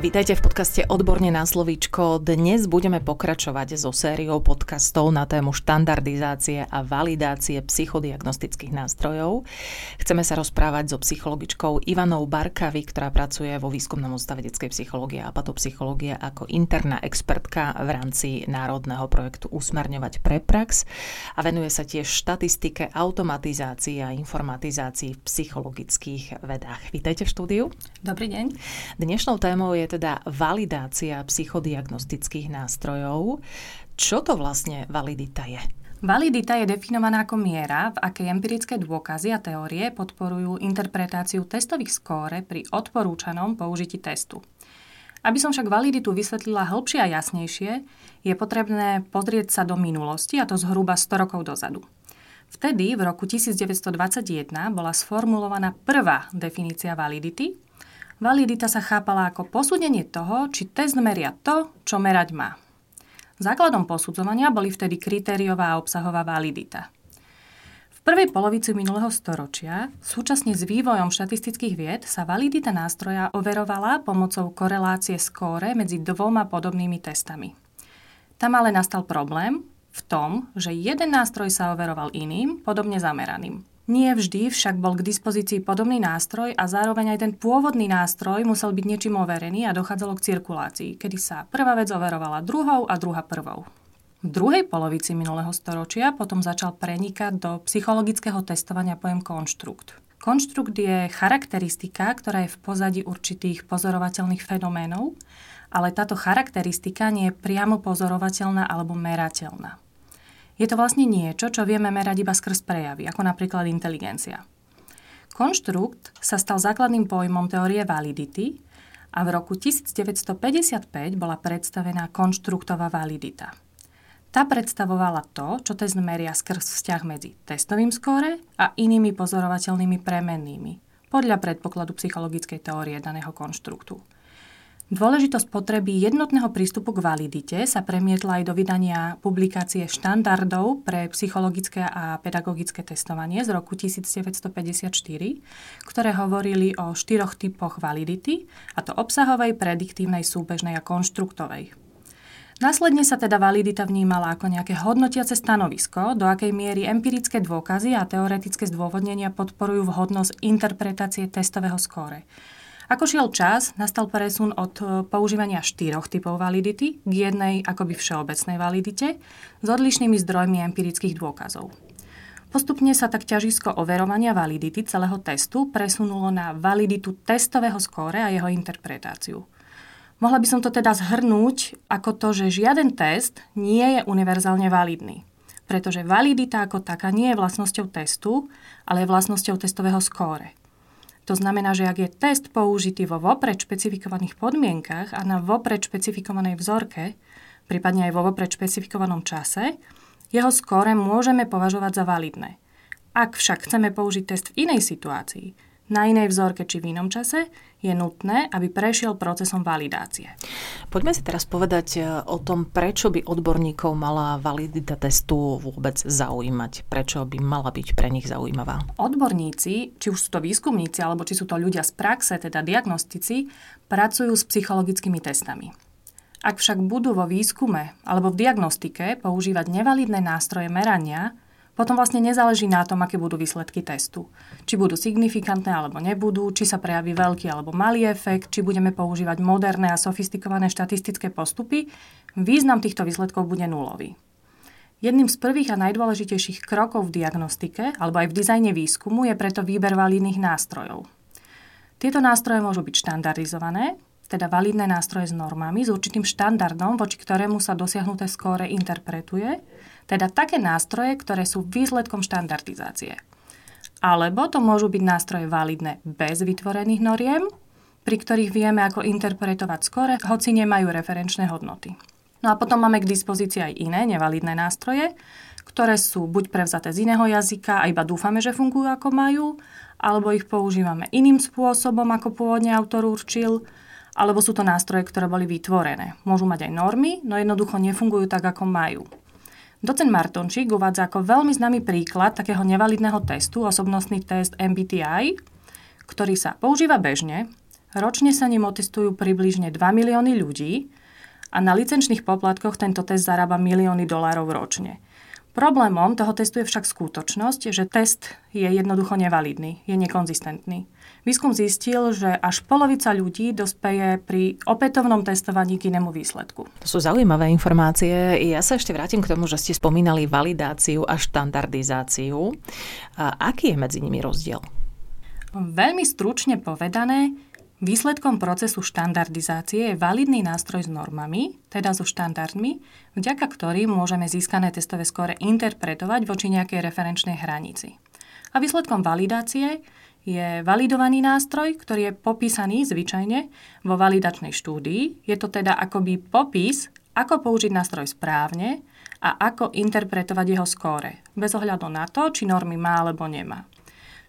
Vítajte v podcaste Odborne na slovíčko. Dnes budeme pokračovať so sériou podcastov na tému štandardizácie a validácie psychodiagnostických nástrojov. Chceme sa rozprávať so psychologičkou Ivanou Barkavy, ktorá pracuje vo výskumnom ústave detskej psychológie a patopsychológie ako interná expertka v rámci národného projektu Usmerňovať pre prax a venuje sa tiež štatistike, automatizácii a informatizácii v psychologických vedách. Vítajte v štúdiu. Dobrý deň. Dnešnou témou je teda validácia psychodiagnostických nástrojov. Čo to vlastne validita je? Validita je definovaná ako miera, v akej empirické dôkazy a teórie podporujú interpretáciu testových skóre pri odporúčanom použití testu. Aby som však validitu vysvetlila hĺbšie a jasnejšie, je potrebné pozrieť sa do minulosti, a to zhruba 100 rokov dozadu. Vtedy, v roku 1921, bola sformulovaná prvá definícia validity, Validita sa chápala ako posúdenie toho, či test meria to, čo merať má. Základom posudzovania boli vtedy kritériová a obsahová validita. V prvej polovici minulého storočia, súčasne s vývojom štatistických vied, sa validita nástroja overovala pomocou korelácie skóre medzi dvoma podobnými testami. Tam ale nastal problém v tom, že jeden nástroj sa overoval iným, podobne zameraným. Nie vždy však bol k dispozícii podobný nástroj a zároveň aj ten pôvodný nástroj musel byť niečím overený a dochádzalo k cirkulácii, kedy sa prvá vec overovala druhou a druhá prvou. V druhej polovici minulého storočia potom začal prenikať do psychologického testovania pojem konštrukt. Konštrukt je charakteristika, ktorá je v pozadí určitých pozorovateľných fenoménov, ale táto charakteristika nie je priamo pozorovateľná alebo merateľná. Je to vlastne niečo, čo vieme merať iba skrz prejavy, ako napríklad inteligencia. Konštrukt sa stal základným pojmom teórie validity a v roku 1955 bola predstavená konštruktová validita. Tá predstavovala to, čo test meria skrz vzťah medzi testovým skóre a inými pozorovateľnými premennými, podľa predpokladu psychologickej teórie daného konštruktu. Dôležitosť potreby jednotného prístupu k validite sa premietla aj do vydania publikácie štandardov pre psychologické a pedagogické testovanie z roku 1954, ktoré hovorili o štyroch typoch validity, a to obsahovej, prediktívnej, súbežnej a konštruktovej. Následne sa teda validita vnímala ako nejaké hodnotiace stanovisko, do akej miery empirické dôkazy a teoretické zdôvodnenia podporujú vhodnosť interpretácie testového skóre. Ako šiel čas, nastal presun od e, používania štyroch typov validity k jednej akoby všeobecnej validite s odlišnými zdrojmi empirických dôkazov. Postupne sa tak ťažisko overovania validity celého testu presunulo na validitu testového skóre a jeho interpretáciu. Mohla by som to teda zhrnúť ako to, že žiaden test nie je univerzálne validný pretože validita ako taká nie je vlastnosťou testu, ale je vlastnosťou testového skóre. To znamená, že ak je test použitý vo vopred špecifikovaných podmienkach a na vopred špecifikovanej vzorke, prípadne aj vo vopred špecifikovanom čase, jeho skóre môžeme považovať za validné. Ak však chceme použiť test v inej situácii, na inej vzorke či v inom čase, je nutné, aby prešiel procesom validácie. Poďme si teraz povedať e, o tom, prečo by odborníkov mala validita testu vôbec zaujímať. Prečo by mala byť pre nich zaujímavá? Odborníci, či už sú to výskumníci, alebo či sú to ľudia z praxe, teda diagnostici, pracujú s psychologickými testami. Ak však budú vo výskume alebo v diagnostike používať nevalidné nástroje merania, potom vlastne nezáleží na tom, aké budú výsledky testu. Či budú signifikantné alebo nebudú, či sa prejaví veľký alebo malý efekt, či budeme používať moderné a sofistikované štatistické postupy, význam týchto výsledkov bude nulový. Jedným z prvých a najdôležitejších krokov v diagnostike alebo aj v dizajne výskumu je preto výber validných nástrojov. Tieto nástroje môžu byť štandardizované, teda validné nástroje s normami, s určitým štandardom, voči ktorému sa dosiahnuté skóre interpretuje, teda také nástroje, ktoré sú výsledkom štandardizácie. Alebo to môžu byť nástroje validné bez vytvorených noriem, pri ktorých vieme, ako interpretovať skore, hoci nemajú referenčné hodnoty. No a potom máme k dispozícii aj iné nevalidné nástroje, ktoré sú buď prevzaté z iného jazyka a iba dúfame, že fungujú ako majú, alebo ich používame iným spôsobom, ako pôvodne autor určil, alebo sú to nástroje, ktoré boli vytvorené. Môžu mať aj normy, no jednoducho nefungujú tak, ako majú. Docen Martončík uvádza ako veľmi známy príklad takého nevalidného testu, osobnostný test MBTI, ktorý sa používa bežne, ročne sa ním otestujú približne 2 milióny ľudí a na licenčných poplatkoch tento test zarába milióny dolárov ročne. Problémom toho testu je však skutočnosť, že test je jednoducho nevalidný, je nekonzistentný. Výskum zistil, že až polovica ľudí dospeje pri opätovnom testovaní k inému výsledku. To sú zaujímavé informácie. Ja sa ešte vrátim k tomu, že ste spomínali validáciu a štandardizáciu. A aký je medzi nimi rozdiel? Veľmi stručne povedané, Výsledkom procesu štandardizácie je validný nástroj s normami, teda so štandardmi, vďaka ktorým môžeme získané testové skóre interpretovať voči nejakej referenčnej hranici. A výsledkom validácie je validovaný nástroj, ktorý je popísaný zvyčajne vo validačnej štúdii. Je to teda akoby popis, ako použiť nástroj správne a ako interpretovať jeho skóre, bez ohľadu na to, či normy má alebo nemá.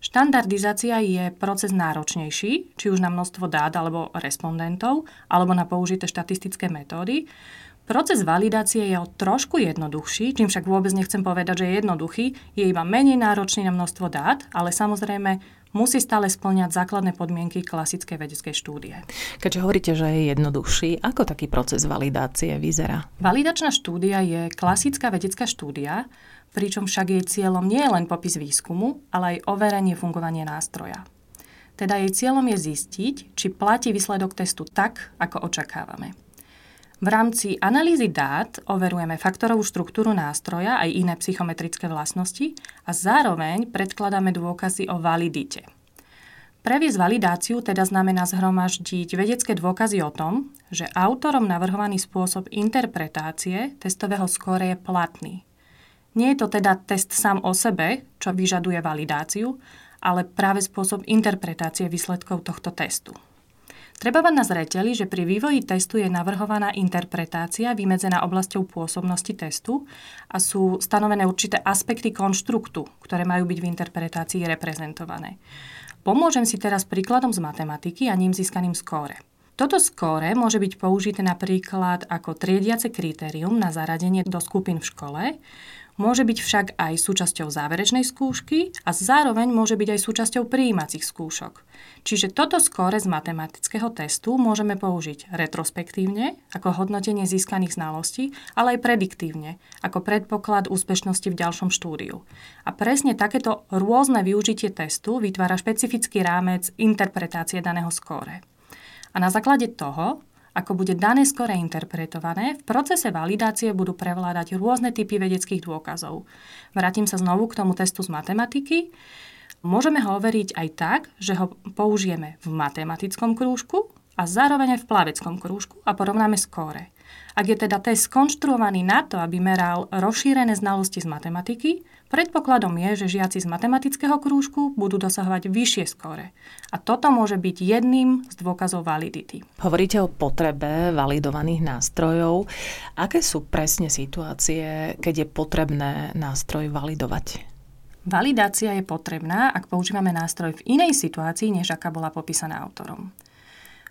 Štandardizácia je proces náročnejší, či už na množstvo dát alebo respondentov, alebo na použité štatistické metódy. Proces validácie je o trošku jednoduchší, čím však vôbec nechcem povedať, že je jednoduchý, je iba menej náročný na množstvo dát, ale samozrejme musí stále splňať základné podmienky klasickej vedeckej štúdie. Keďže hovoríte, že je jednoduchší, ako taký proces validácie vyzerá? Validačná štúdia je klasická vedecká štúdia, pričom však jej cieľom nie je len popis výskumu, ale aj overenie fungovania nástroja. Teda jej cieľom je zistiť, či platí výsledok testu tak, ako očakávame. V rámci analýzy dát overujeme faktorovú štruktúru nástroja aj iné psychometrické vlastnosti a zároveň predkladáme dôkazy o validite. Previesť validáciu teda znamená zhromaždiť vedecké dôkazy o tom, že autorom navrhovaný spôsob interpretácie testového skóre je platný. Nie je to teda test sám o sebe, čo vyžaduje validáciu, ale práve spôsob interpretácie výsledkov tohto testu. Treba mať na zreteli, že pri vývoji testu je navrhovaná interpretácia vymedzená oblasťou pôsobnosti testu a sú stanovené určité aspekty konštruktu, ktoré majú byť v interpretácii reprezentované. Pomôžem si teraz príkladom z matematiky a ním získaným skóre. Toto skóre môže byť použité napríklad ako triediace kritérium na zaradenie do skupín v škole, Môže byť však aj súčasťou záverečnej skúšky a zároveň môže byť aj súčasťou prijímacích skúšok. Čiže toto skóre z matematického testu môžeme použiť retrospektívne, ako hodnotenie získaných znalostí, ale aj prediktívne, ako predpoklad úspešnosti v ďalšom štúdiu. A presne takéto rôzne využitie testu vytvára špecifický rámec interpretácie daného skóre. A na základe toho ako bude dané skore interpretované, v procese validácie budú prevládať rôzne typy vedeckých dôkazov. Vrátim sa znovu k tomu testu z matematiky. Môžeme ho overiť aj tak, že ho použijeme v matematickom krúžku a zároveň aj v plaveckom krúžku a porovnáme skóre. Ak je teda test skonštruovaný na to, aby meral rozšírené znalosti z matematiky, predpokladom je, že žiaci z matematického krúžku budú dosahovať vyššie skóre. A toto môže byť jedným z dôkazov validity. Hovoríte o potrebe validovaných nástrojov. Aké sú presne situácie, keď je potrebné nástroj validovať? Validácia je potrebná, ak používame nástroj v inej situácii, než aká bola popísaná autorom.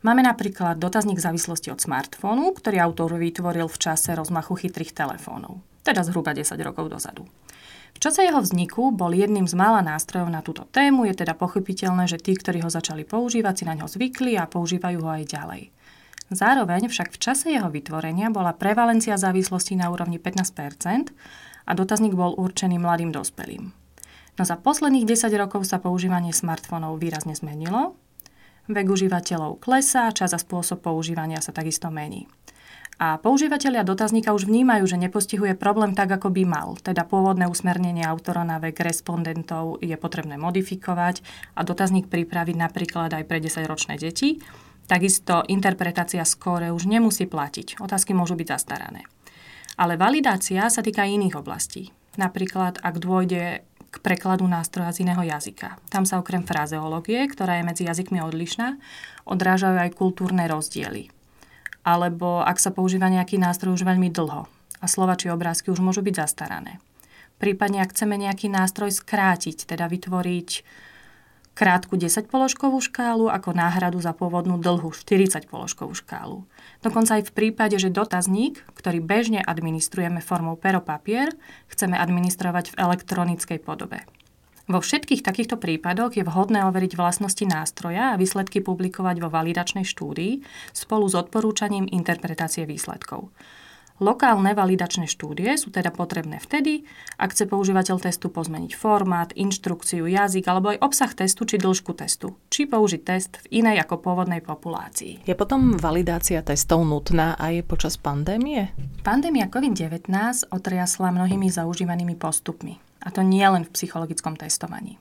Máme napríklad dotazník závislosti od smartfónu, ktorý autor vytvoril v čase rozmachu chytrých telefónov, teda zhruba 10 rokov dozadu. V čase jeho vzniku bol jedným z mála nástrojov na túto tému, je teda pochopiteľné, že tí, ktorí ho začali používať, si na ňo zvykli a používajú ho aj ďalej. Zároveň však v čase jeho vytvorenia bola prevalencia závislosti na úrovni 15% a dotazník bol určený mladým dospelým. No za posledných 10 rokov sa používanie smartfónov výrazne zmenilo Vek užívateľov klesá, čas a spôsob používania sa takisto mení. A používateľia dotazníka už vnímajú, že nepostihuje problém tak, ako by mal. Teda pôvodné usmernenie autora na vek respondentov je potrebné modifikovať a dotazník pripraviť napríklad aj pre 10-ročné deti. Takisto interpretácia skóre už nemusí platiť. Otázky môžu byť zastarané. Ale validácia sa týka iných oblastí. Napríklad, ak dôjde k prekladu nástroja z iného jazyka. Tam sa okrem frazeológie, ktorá je medzi jazykmi odlišná, odrážajú aj kultúrne rozdiely. Alebo ak sa používa nejaký nástroj už veľmi dlho a slova či obrázky už môžu byť zastarané. Prípadne, ak chceme nejaký nástroj skrátiť, teda vytvoriť krátku 10-položkovú škálu ako náhradu za pôvodnú dlhú 40-položkovú škálu. Dokonca aj v prípade, že dotazník, ktorý bežne administrujeme formou pero papier, chceme administrovať v elektronickej podobe. Vo všetkých takýchto prípadoch je vhodné overiť vlastnosti nástroja a výsledky publikovať vo validačnej štúdii spolu s odporúčaním interpretácie výsledkov. Lokálne validačné štúdie sú teda potrebné vtedy, ak chce používateľ testu pozmeniť formát, inštrukciu, jazyk alebo aj obsah testu či dĺžku testu, či použiť test v inej ako pôvodnej populácii. Je potom validácia testov nutná aj počas pandémie? Pandémia COVID-19 otriasla mnohými zaužívanými postupmi, a to nie len v psychologickom testovaní.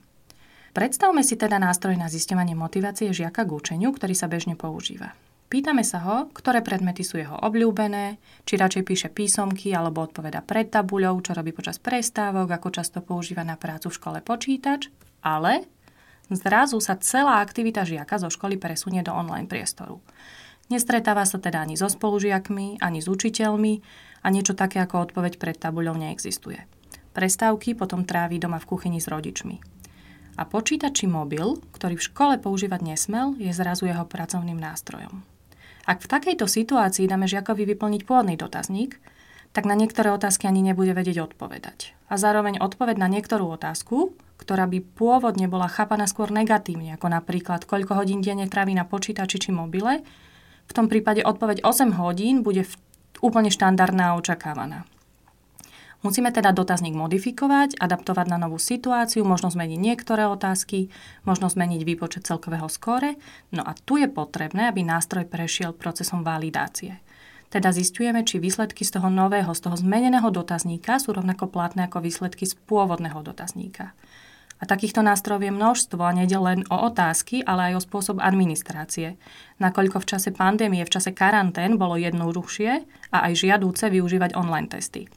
Predstavme si teda nástroj na zisťovanie motivácie žiaka k učeniu, ktorý sa bežne používa. Pýtame sa ho, ktoré predmety sú jeho obľúbené, či radšej píše písomky alebo odpoveda pred tabuľou, čo robí počas prestávok, ako často používa na prácu v škole počítač, ale zrazu sa celá aktivita žiaka zo školy presunie do online priestoru. Nestretáva sa teda ani so spolužiakmi, ani s učiteľmi a niečo také ako odpoveď pred tabuľou neexistuje. Prestávky potom trávi doma v kuchyni s rodičmi. A počítač mobil, ktorý v škole používať nesmel, je zrazu jeho pracovným nástrojom. Ak v takejto situácii dáme žiakovi vyplniť pôvodný dotazník, tak na niektoré otázky ani nebude vedieť odpovedať. A zároveň odpoveď na niektorú otázku, ktorá by pôvodne bola chápaná skôr negatívne, ako napríklad koľko hodín denne trávi na počítači či mobile, v tom prípade odpoveď 8 hodín bude úplne štandardná a očakávaná. Musíme teda dotazník modifikovať, adaptovať na novú situáciu, možno zmeniť niektoré otázky, možno zmeniť výpočet celkového skóre, no a tu je potrebné, aby nástroj prešiel procesom validácie. Teda zistujeme, či výsledky z toho nového, z toho zmeneného dotazníka sú rovnako platné ako výsledky z pôvodného dotazníka. A takýchto nástrojov je množstvo a nejde len o otázky, ale aj o spôsob administrácie. Nakoľko v čase pandémie, v čase karantén bolo jednoduchšie a aj žiadúce využívať online testy.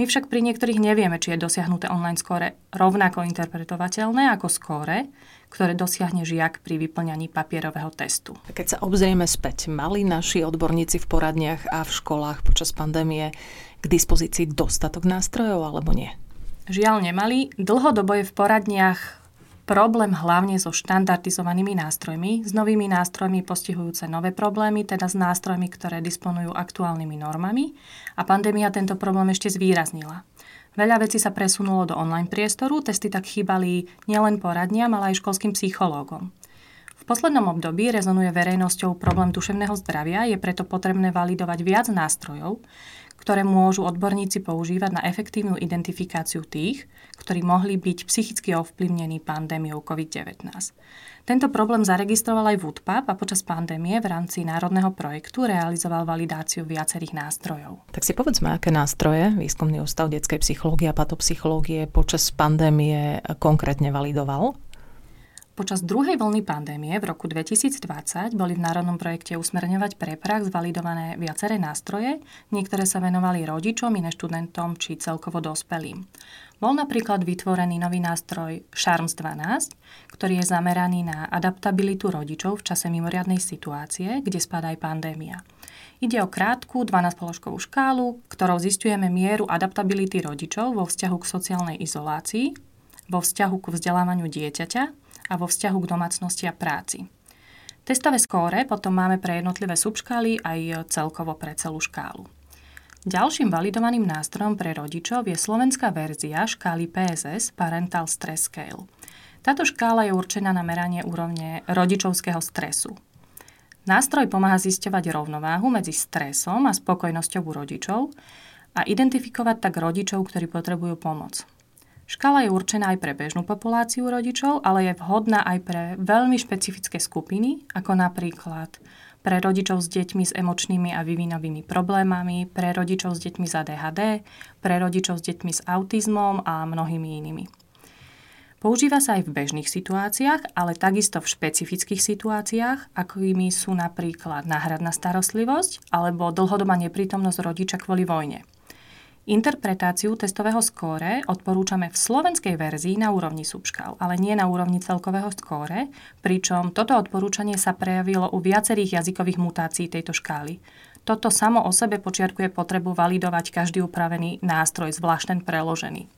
My však pri niektorých nevieme, či je dosiahnuté online skóre rovnako interpretovateľné ako skóre, ktoré dosiahne žiak pri vyplňaní papierového testu. Keď sa obzrieme späť, mali naši odborníci v poradniach a v školách počas pandémie k dispozícii dostatok nástrojov alebo nie? Žiaľ nemali. Dlhodobo je v poradniach problém hlavne so štandardizovanými nástrojmi, s novými nástrojmi postihujúce nové problémy, teda s nástrojmi, ktoré disponujú aktuálnymi normami a pandémia tento problém ešte zvýraznila. Veľa vecí sa presunulo do online priestoru, testy tak chýbali nielen poradniam, ale aj školským psychológom. V poslednom období rezonuje verejnosťou problém duševného zdravia, je preto potrebné validovať viac nástrojov, ktoré môžu odborníci používať na efektívnu identifikáciu tých, ktorí mohli byť psychicky ovplyvnení pandémiou COVID-19. Tento problém zaregistroval aj VUDPAP a počas pandémie v rámci národného projektu realizoval validáciu viacerých nástrojov. Tak si povedzme, aké nástroje Výskumný ústav detskej psychológie a patopsychológie počas pandémie konkrétne validoval? Počas druhej vlny pandémie v roku 2020 boli v národnom projekte Usmerňovať pre zvalidované viaceré nástroje, niektoré sa venovali rodičom, iné študentom či celkovo dospelým. Bol napríklad vytvorený nový nástroj Charms 12, ktorý je zameraný na adaptabilitu rodičov v čase mimoriadnej situácie, kde spadá aj pandémia. Ide o krátku 12-položkovú škálu, ktorou zistujeme mieru adaptability rodičov vo vzťahu k sociálnej izolácii, vo vzťahu k vzdelávaniu dieťaťa a vo vzťahu k domácnosti a práci. Testové skóre potom máme pre jednotlivé subškály aj celkovo pre celú škálu. Ďalším validovaným nástrojom pre rodičov je slovenská verzia škály PSS Parental Stress Scale. Táto škála je určená na meranie úrovne rodičovského stresu. Nástroj pomáha zisťovať rovnováhu medzi stresom a spokojnosťou u rodičov a identifikovať tak rodičov, ktorí potrebujú pomoc. Škala je určená aj pre bežnú populáciu rodičov, ale je vhodná aj pre veľmi špecifické skupiny, ako napríklad pre rodičov s deťmi s emočnými a vyvinovými problémami, pre rodičov s deťmi s ADHD, pre rodičov s deťmi s autizmom a mnohými inými. Používa sa aj v bežných situáciách, ale takisto v špecifických situáciách, akými sú napríklad náhradná starostlivosť alebo dlhodobá neprítomnosť rodiča kvôli vojne. Interpretáciu testového skóre odporúčame v slovenskej verzii na úrovni subškál, ale nie na úrovni celkového skóre, pričom toto odporúčanie sa prejavilo u viacerých jazykových mutácií tejto škály. Toto samo o sebe počiarkuje potrebu validovať každý upravený nástroj, zvlášť ten preložený.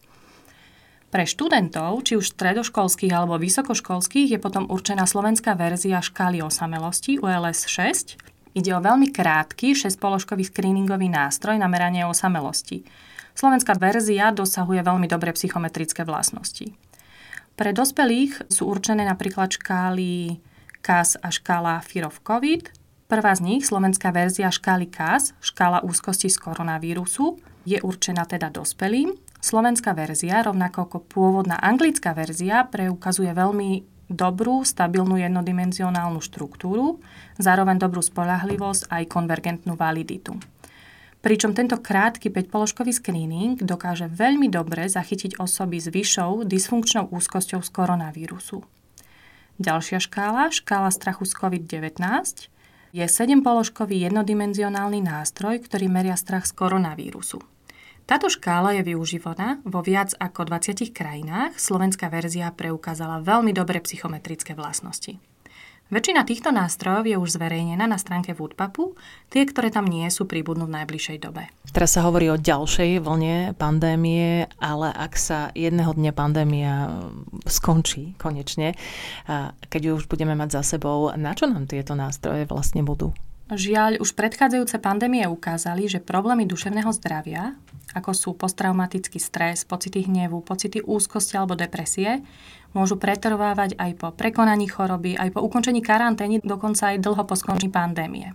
Pre študentov, či už stredoškolských alebo vysokoškolských, je potom určená slovenská verzia škály osamelosti ULS 6. Ide o veľmi krátky, 6-položkový screeningový nástroj na meranie osamelosti. Slovenská verzia dosahuje veľmi dobré psychometrické vlastnosti. Pre dospelých sú určené napríklad škály CAS a škála COVID. Prvá z nich, slovenská verzia škály CAS, škála úzkosti z koronavírusu, je určená teda dospelým Slovenská verzia, rovnako ako pôvodná anglická verzia, preukazuje veľmi dobrú, stabilnú jednodimenzionálnu štruktúru, zároveň dobrú spolahlivosť aj konvergentnú validitu. Pričom tento krátky 5-položkový screening dokáže veľmi dobre zachytiť osoby s vyššou dysfunkčnou úzkosťou z koronavírusu. Ďalšia škála, škála strachu z COVID-19, je 7-položkový jednodimenzionálny nástroj, ktorý meria strach z koronavírusu. Táto škála je využívaná vo viac ako 20 krajinách. Slovenská verzia preukázala veľmi dobré psychometrické vlastnosti. Väčšina týchto nástrojov je už zverejnená na stránke Woodpapu, tie, ktoré tam nie sú, príbudnú v najbližšej dobe. Teraz sa hovorí o ďalšej vlne pandémie, ale ak sa jedného dňa pandémia skončí konečne, keď už budeme mať za sebou, na čo nám tieto nástroje vlastne budú? Žiaľ, už predchádzajúce pandémie ukázali, že problémy duševného zdravia, ako sú posttraumatický stres, pocity hnevu, pocity úzkosti alebo depresie, môžu pretrvávať aj po prekonaní choroby, aj po ukončení karantény, dokonca aj dlho po skončení pandémie.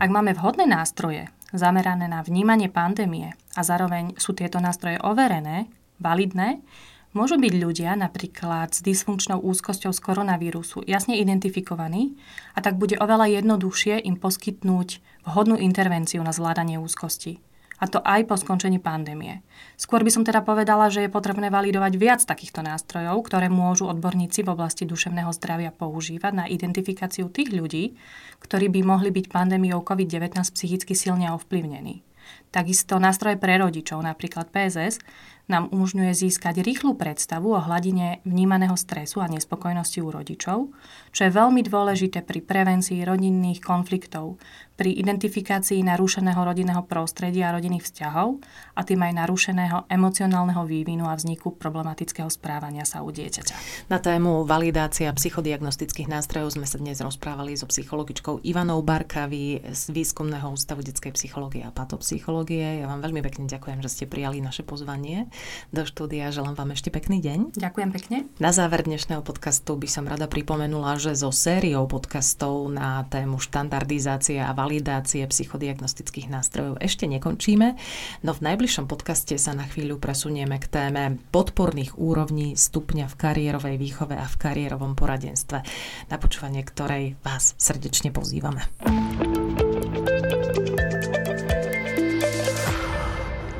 Ak máme vhodné nástroje zamerané na vnímanie pandémie a zároveň sú tieto nástroje overené, validné, Môžu byť ľudia napríklad s dysfunkčnou úzkosťou z koronavírusu jasne identifikovaní a tak bude oveľa jednoduchšie im poskytnúť vhodnú intervenciu na zvládanie úzkosti. A to aj po skončení pandémie. Skôr by som teda povedala, že je potrebné validovať viac takýchto nástrojov, ktoré môžu odborníci v oblasti duševného zdravia používať na identifikáciu tých ľudí, ktorí by mohli byť pandémiou COVID-19 psychicky silne ovplyvnení. Takisto nástroje pre rodičov, napríklad PSS, nám umožňuje získať rýchlu predstavu o hladine vnímaného stresu a nespokojnosti u rodičov, čo je veľmi dôležité pri prevencii rodinných konfliktov, pri identifikácii narušeného rodinného prostredia a rodinných vzťahov a tým aj narušeného emocionálneho vývinu a vzniku problematického správania sa u dieťaťa. Na tému validácia psychodiagnostických nástrojov sme sa dnes rozprávali so psychologičkou Ivanou Barkavy z Výskumného ústavu detskej psychológie a patopsychológie. Ja vám veľmi pekne ďakujem, že ste prijali naše pozvanie do štúdia. Želám vám ešte pekný deň. Ďakujem pekne. Na záver dnešného podcastu by som rada pripomenula, že so sériou podcastov na tému štandardizácia a validácie psychodiagnostických nástrojov ešte nekončíme, no v najbližšom podcaste sa na chvíľu presunieme k téme podporných úrovní stupňa v kariérovej výchove a v kariérovom poradenstve, na počúvanie ktorej vás srdečne pozývame.